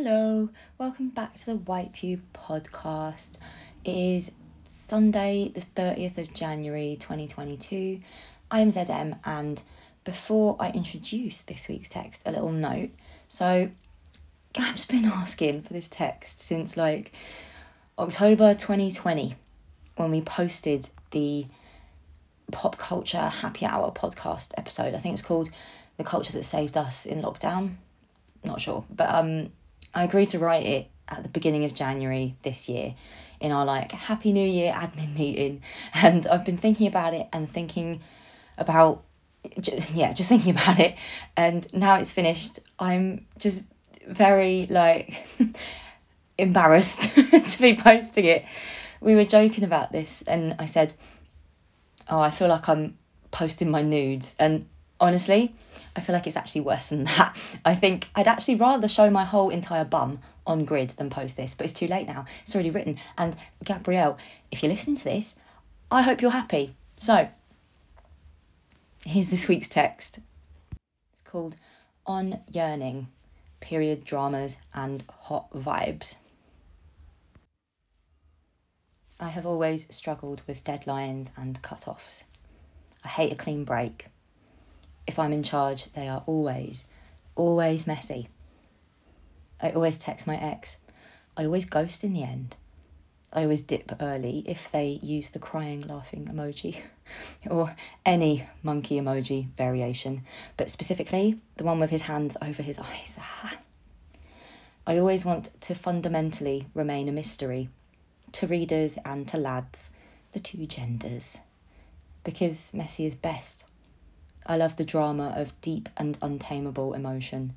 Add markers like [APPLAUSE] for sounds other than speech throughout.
Hello, welcome back to the White Pube podcast. It is Sunday, the 30th of January 2022. I am ZM, and before I introduce this week's text, a little note. So, Gab's been [LAUGHS] asking for this text since like October 2020 when we posted the pop culture happy hour podcast episode. I think it's called The Culture That Saved Us in Lockdown. Not sure. But um I agreed to write it at the beginning of January this year in our like Happy New Year admin [LAUGHS] meeting. And I've been thinking about it and thinking about yeah, just thinking about it. And now it's finished. I'm just very like [LAUGHS] embarrassed [LAUGHS] to be posting it. We were joking about this and I said, Oh, I feel like I'm posting my nudes and honestly, I feel like it's actually worse than [LAUGHS] that. I think I'd actually rather show my whole entire bum on grid than post this, but it's too late now. It's already written. And Gabrielle, if you're listening to this, I hope you're happy. So, here's this week's text. It's called On Yearning Period Dramas and Hot Vibes. I have always struggled with deadlines and cut offs. I hate a clean break if I'm in charge, they are always, always messy. I always text my ex. I always ghost in the end. I always dip early if they use the crying, laughing emoji [LAUGHS] or any monkey emoji variation, but specifically the one with his hands over his eyes. [LAUGHS] I always want to fundamentally remain a mystery to readers and to lads, the two genders, because messy is best. I love the drama of deep and untamable emotion.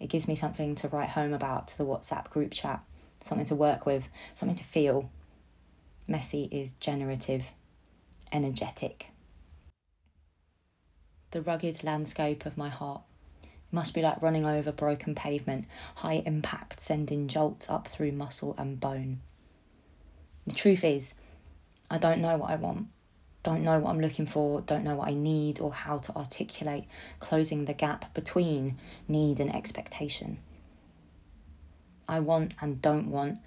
It gives me something to write home about to the WhatsApp group chat, something to work with, something to feel. Messy is generative, energetic. The rugged landscape of my heart. It must be like running over broken pavement, high impact sending jolts up through muscle and bone. The truth is, I don't know what I want don't know what I'm looking for, don't know what I need, or how to articulate closing the gap between need and expectation. I want and don't want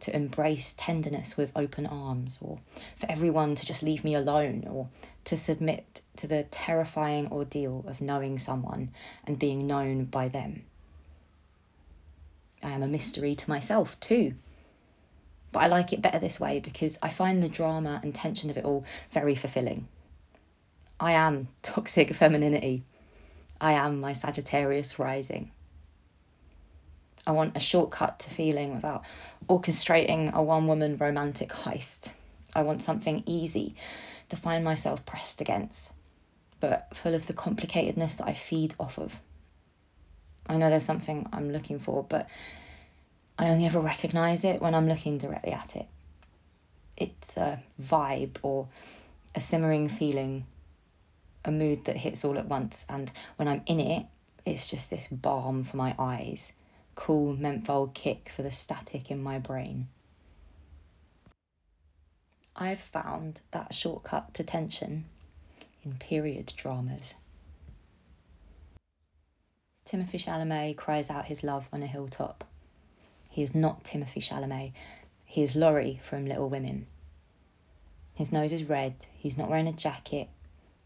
to embrace tenderness with open arms, or for everyone to just leave me alone, or to submit to the terrifying ordeal of knowing someone and being known by them. I am a mystery to myself too. But I like it better this way because I find the drama and tension of it all very fulfilling. I am toxic femininity. I am my Sagittarius rising. I want a shortcut to feeling without orchestrating a one woman romantic heist. I want something easy to find myself pressed against, but full of the complicatedness that I feed off of. I know there's something I'm looking for, but I only ever recognize it when I'm looking directly at it. It's a vibe or a simmering feeling, a mood that hits all at once. And when I'm in it, it's just this balm for my eyes, cool menthol kick for the static in my brain. I've found that shortcut to tension in period dramas. Timothée Chalamet cries out his love on a hilltop. He is not Timothy Chalamet. He is Laurie from Little Women. His nose is red. He's not wearing a jacket.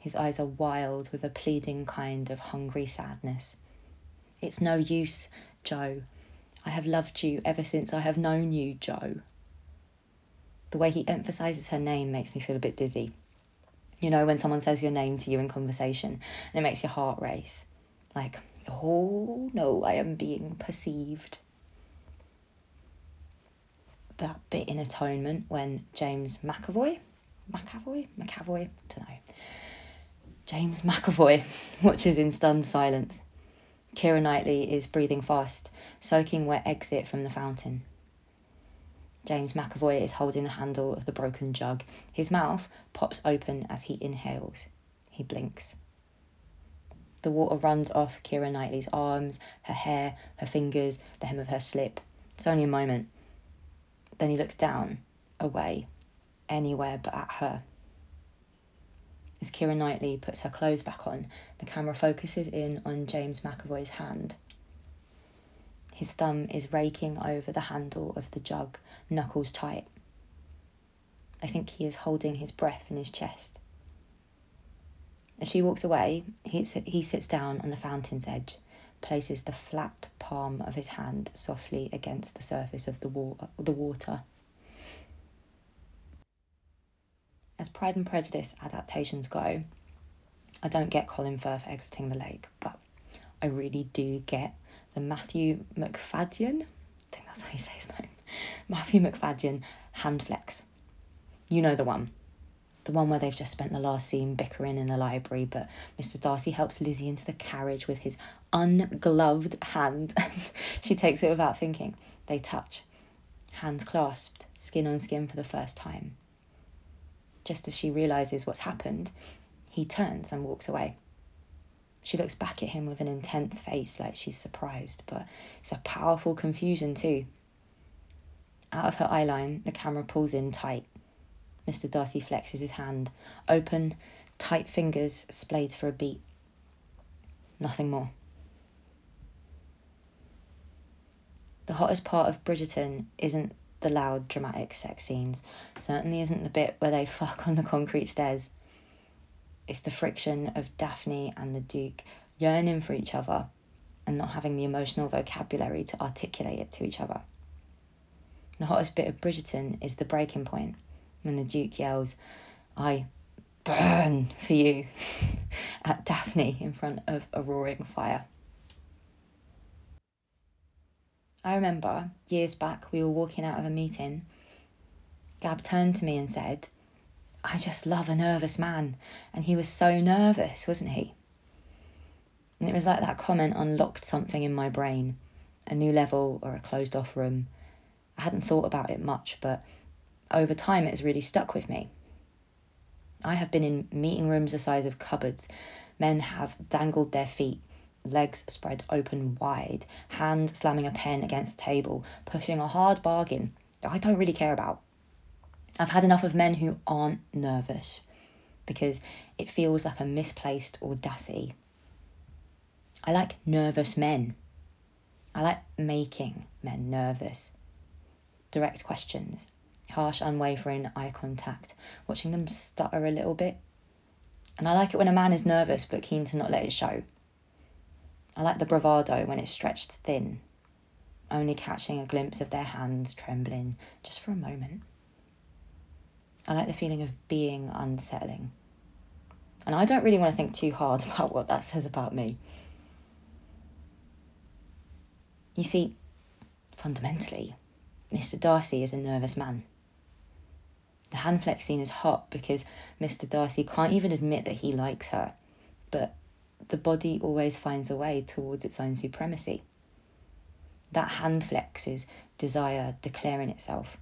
His eyes are wild with a pleading kind of hungry sadness. It's no use, Jo. I have loved you ever since I have known you, Jo. The way he emphasizes her name makes me feel a bit dizzy. You know, when someone says your name to you in conversation and it makes your heart race. Like, oh no, I am being perceived that bit in Atonement when James McAvoy, McAvoy, McAvoy, don't know. James McAvoy [LAUGHS] watches in stunned silence. Keira Knightley is breathing fast, soaking wet exit from the fountain. James McAvoy is holding the handle of the broken jug. His mouth pops open as he inhales. He blinks. The water runs off Keira Knightley's arms, her hair, her fingers, the hem of her slip. It's only a moment. Then he looks down, away, anywhere but at her. As Keira Knightley puts her clothes back on, the camera focuses in on James McAvoy's hand. His thumb is raking over the handle of the jug, knuckles tight. I think he is holding his breath in his chest. As she walks away, he, he sits down on the fountain's edge, places the flat palm of his hand softly against the surface of the, wa- the water. As Pride and Prejudice adaptations go, I don't get Colin Firth exiting the lake, but I really do get the Matthew Macfadyen, I think that's how you say his name, [LAUGHS] Matthew Macfadyen hand flex. You know the one. The one where they've just spent the last scene bickering in the library, but Mr. Darcy helps Lizzie into the carriage with his ungloved hand [LAUGHS] and she takes it without thinking. They touch, hands clasped, skin on skin for the first time. Just as she realizes what's happened, he turns and walks away. She looks back at him with an intense face, like she's surprised, but it's a powerful confusion too. Out of her eyeline, the camera pulls in tight. Mr. Darcy flexes his hand, open, tight fingers splayed for a beat. Nothing more. The hottest part of Bridgerton isn't the loud, dramatic sex scenes. Certainly isn't the bit where they [LAUGHS] fuck on the concrete stairs. It's the friction of Daphne and the Duke yearning for each other and not having the emotional vocabulary to articulate it to each other. The hottest bit of Bridgerton is the breaking point when the Duke yells, I burn for you [LAUGHS] at Daphne in front of a roaring fire. I remember years back we were walking out of a meeting. Gab turned to me and said, I just love a nervous man. And he was so nervous, wasn't he? And it was like that comment unlocked something in my brain a new level or a closed off room. I hadn't thought about it much, but over time it has really stuck with me. I have been in meeting rooms the size of cupboards. Men have dangled their feet, legs spread open wide, hand slamming a pen against the table, pushing a hard bargain I don't really care about. I've had enough of men who aren't nervous because it feels like a misplaced audacity. I like nervous men. I like making men nervous. Direct questions, harsh, unwavering eye contact, watching them stutter a little bit. And I like it when a man is nervous but keen to not let it show. I like the bravado when it's stretched thin, only catching a glimpse of their hands trembling just for a moment. I like the feeling of being unsettling. And I don't really want to think too hard [LAUGHS] about what that says about me. You see, fundamentally, Mr. Darcy is a nervous man. The hand flex scene is hot because Mr. Darcy can't even admit that he likes her, but the body always finds a way towards its own supremacy. That hand flex is desire declaring itself,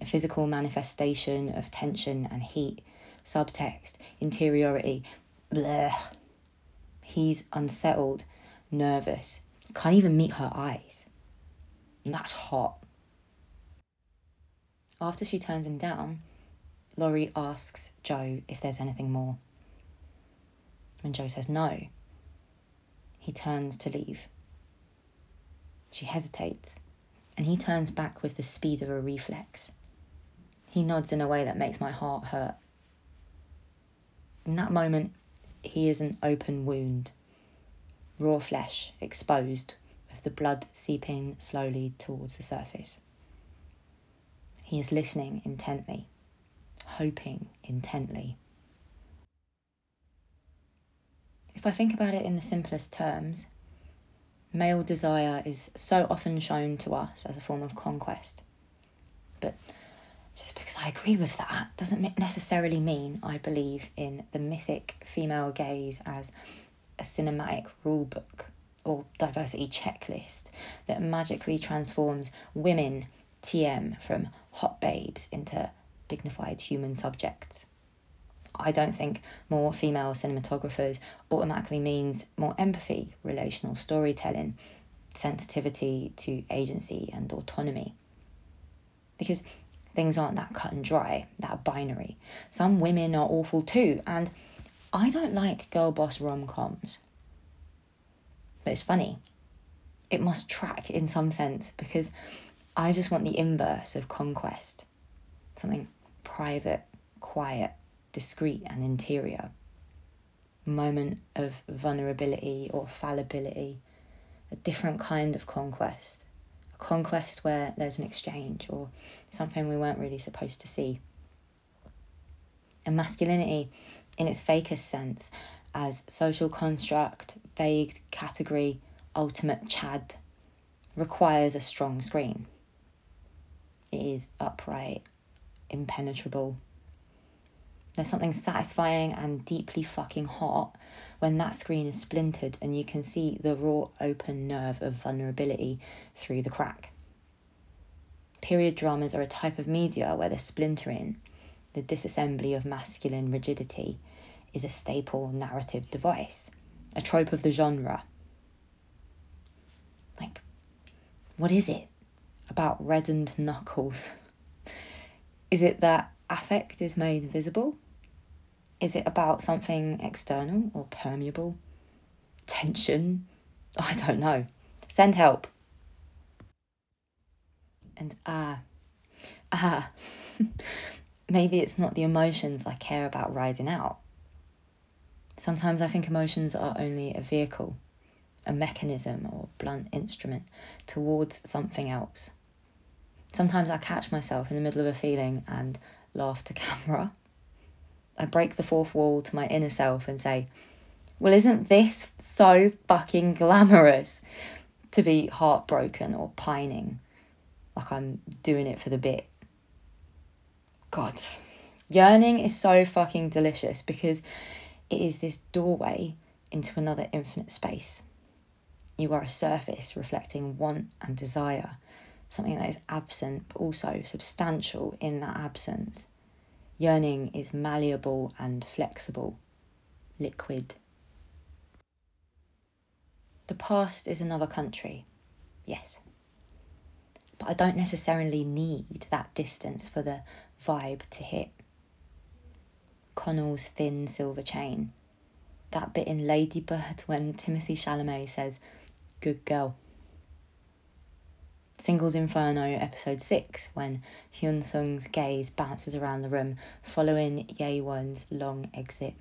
a physical manifestation of tension and heat, subtext, interiority, bleh. He's unsettled, nervous, can't even meet her eyes. And that's hot. After she turns him down, Laurie asks Jo if there's anything more. When Jo says no, he turns to leave. She hesitates, and he turns back with the speed of a reflex. He nods in a way that makes my heart hurt. In that moment, he is an open wound, raw flesh exposed, with the blood seeping slowly towards the surface. He is listening intently, hoping intently. If I think about it in the simplest terms, male desire is so often shown to us as a form of conquest. But just because I agree with that doesn't necessarily mean I believe in the mythic female gaze as a cinematic rulebook or diversity checklist that magically transforms women TM from hot babes into dignified human subjects. I don't think more female cinematographers automatically means more empathy, relational storytelling, sensitivity to agency and autonomy. Because things aren't that cut and dry, that binary. Some women are awful too, and I don't like girl boss rom coms. But it's funny. it must track in some sense because I just want the inverse of conquest something private, quiet, discreet, and interior. Moment of vulnerability or fallibility, a different kind of conquest, a conquest where there's an exchange or something we weren't really supposed to see. And masculinity, in its fakest sense, as social construct, vague category, ultimate chad, requires a strong screen. It is upright, impenetrable. There's something satisfying and deeply fucking hot when that screen is splintered and you can see the raw open nerve of vulnerability through the crack. Period dramas are a type of media where the splintering, the disassembly of masculine rigidity, is a staple narrative device, a trope of the genre. Like, what is it about reddened knuckles? Is it that affect is made visible? Is it about something external or permeable? Tension? [LAUGHS] I don't know. Send help. And ah, [LAUGHS] ah, maybe it's not the emotions I care about riding out. Sometimes I think emotions are only a vehicle, a mechanism or blunt instrument towards something else. Sometimes I catch myself in the middle of a feeling and laugh to camera. I break the fourth wall to my inner self and say, Well, isn't this so fucking glamorous to be heartbroken or pining like I'm doing it for the bit? God, yearning is so fucking delicious because it is this doorway into another infinite space. You are a surface reflecting want and desire, something that is absent but also substantial in that absence. Yearning is malleable and flexible, liquid. The past is another country, yes. But I don't necessarily need that distance for the vibe to hit. Connell's thin silver chain. That bit in Ladybird when Timothy Chalamet says, Good girl. Singles Inferno episode 6 when Hyun Sung's gaze bounces around the room following Ye Won's long exit.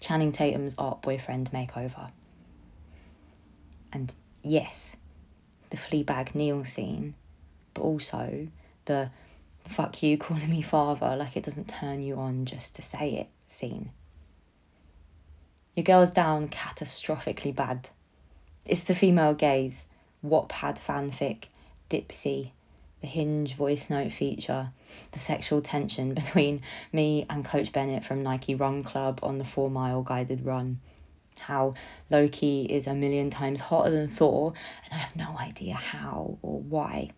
Channing Tatum's art boyfriend makeover. And yes, the Fleabag Neil scene, but also the fuck you calling me father like it doesn't turn you on just to say it scene. Your girl's down catastrophically bad. It's the female gaze, Wattpad fanfic, Dipsea, the Hinge voice note feature, the sexual tension between me and Coach Bennett from Nike Run Club on the four mile guided run. How Loki is a million times hotter than Thor, and I have no idea how or why.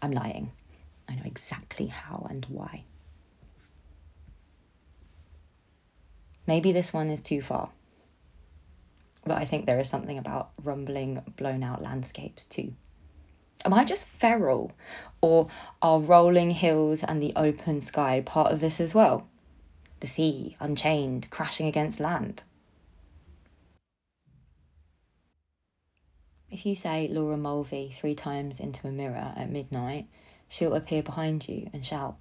I'm lying. I know exactly how and why. Maybe this one is too far. But I think there is something about rumbling, blown out landscapes too. Am I just feral? Or are rolling hills and the open sky part of this as well? The sea, unchained, crashing against land. If you say Laura Mulvey three times into a mirror at midnight, she'll appear behind you and shout,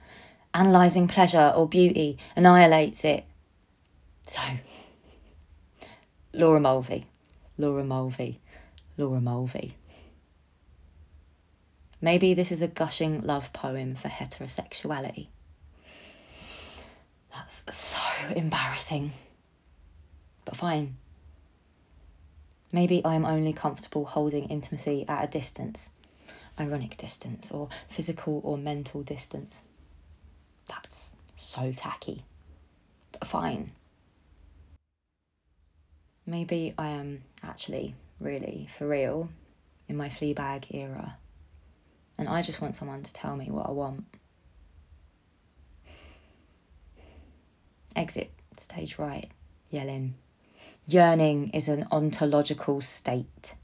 Analysing pleasure or beauty annihilates it. So, Laura Mulvey, Laura Mulvey, Laura Mulvey. Maybe this is a gushing love poem for heterosexuality. That's so embarrassing. But fine. Maybe I'm only comfortable holding intimacy at a distance ironic distance or physical or mental distance. That's so tacky. But fine. Maybe I am actually, really, for real, in my Fleabag era. And I just want someone to tell me what I want. Exit stage right, yelling. Yearning is an ontological state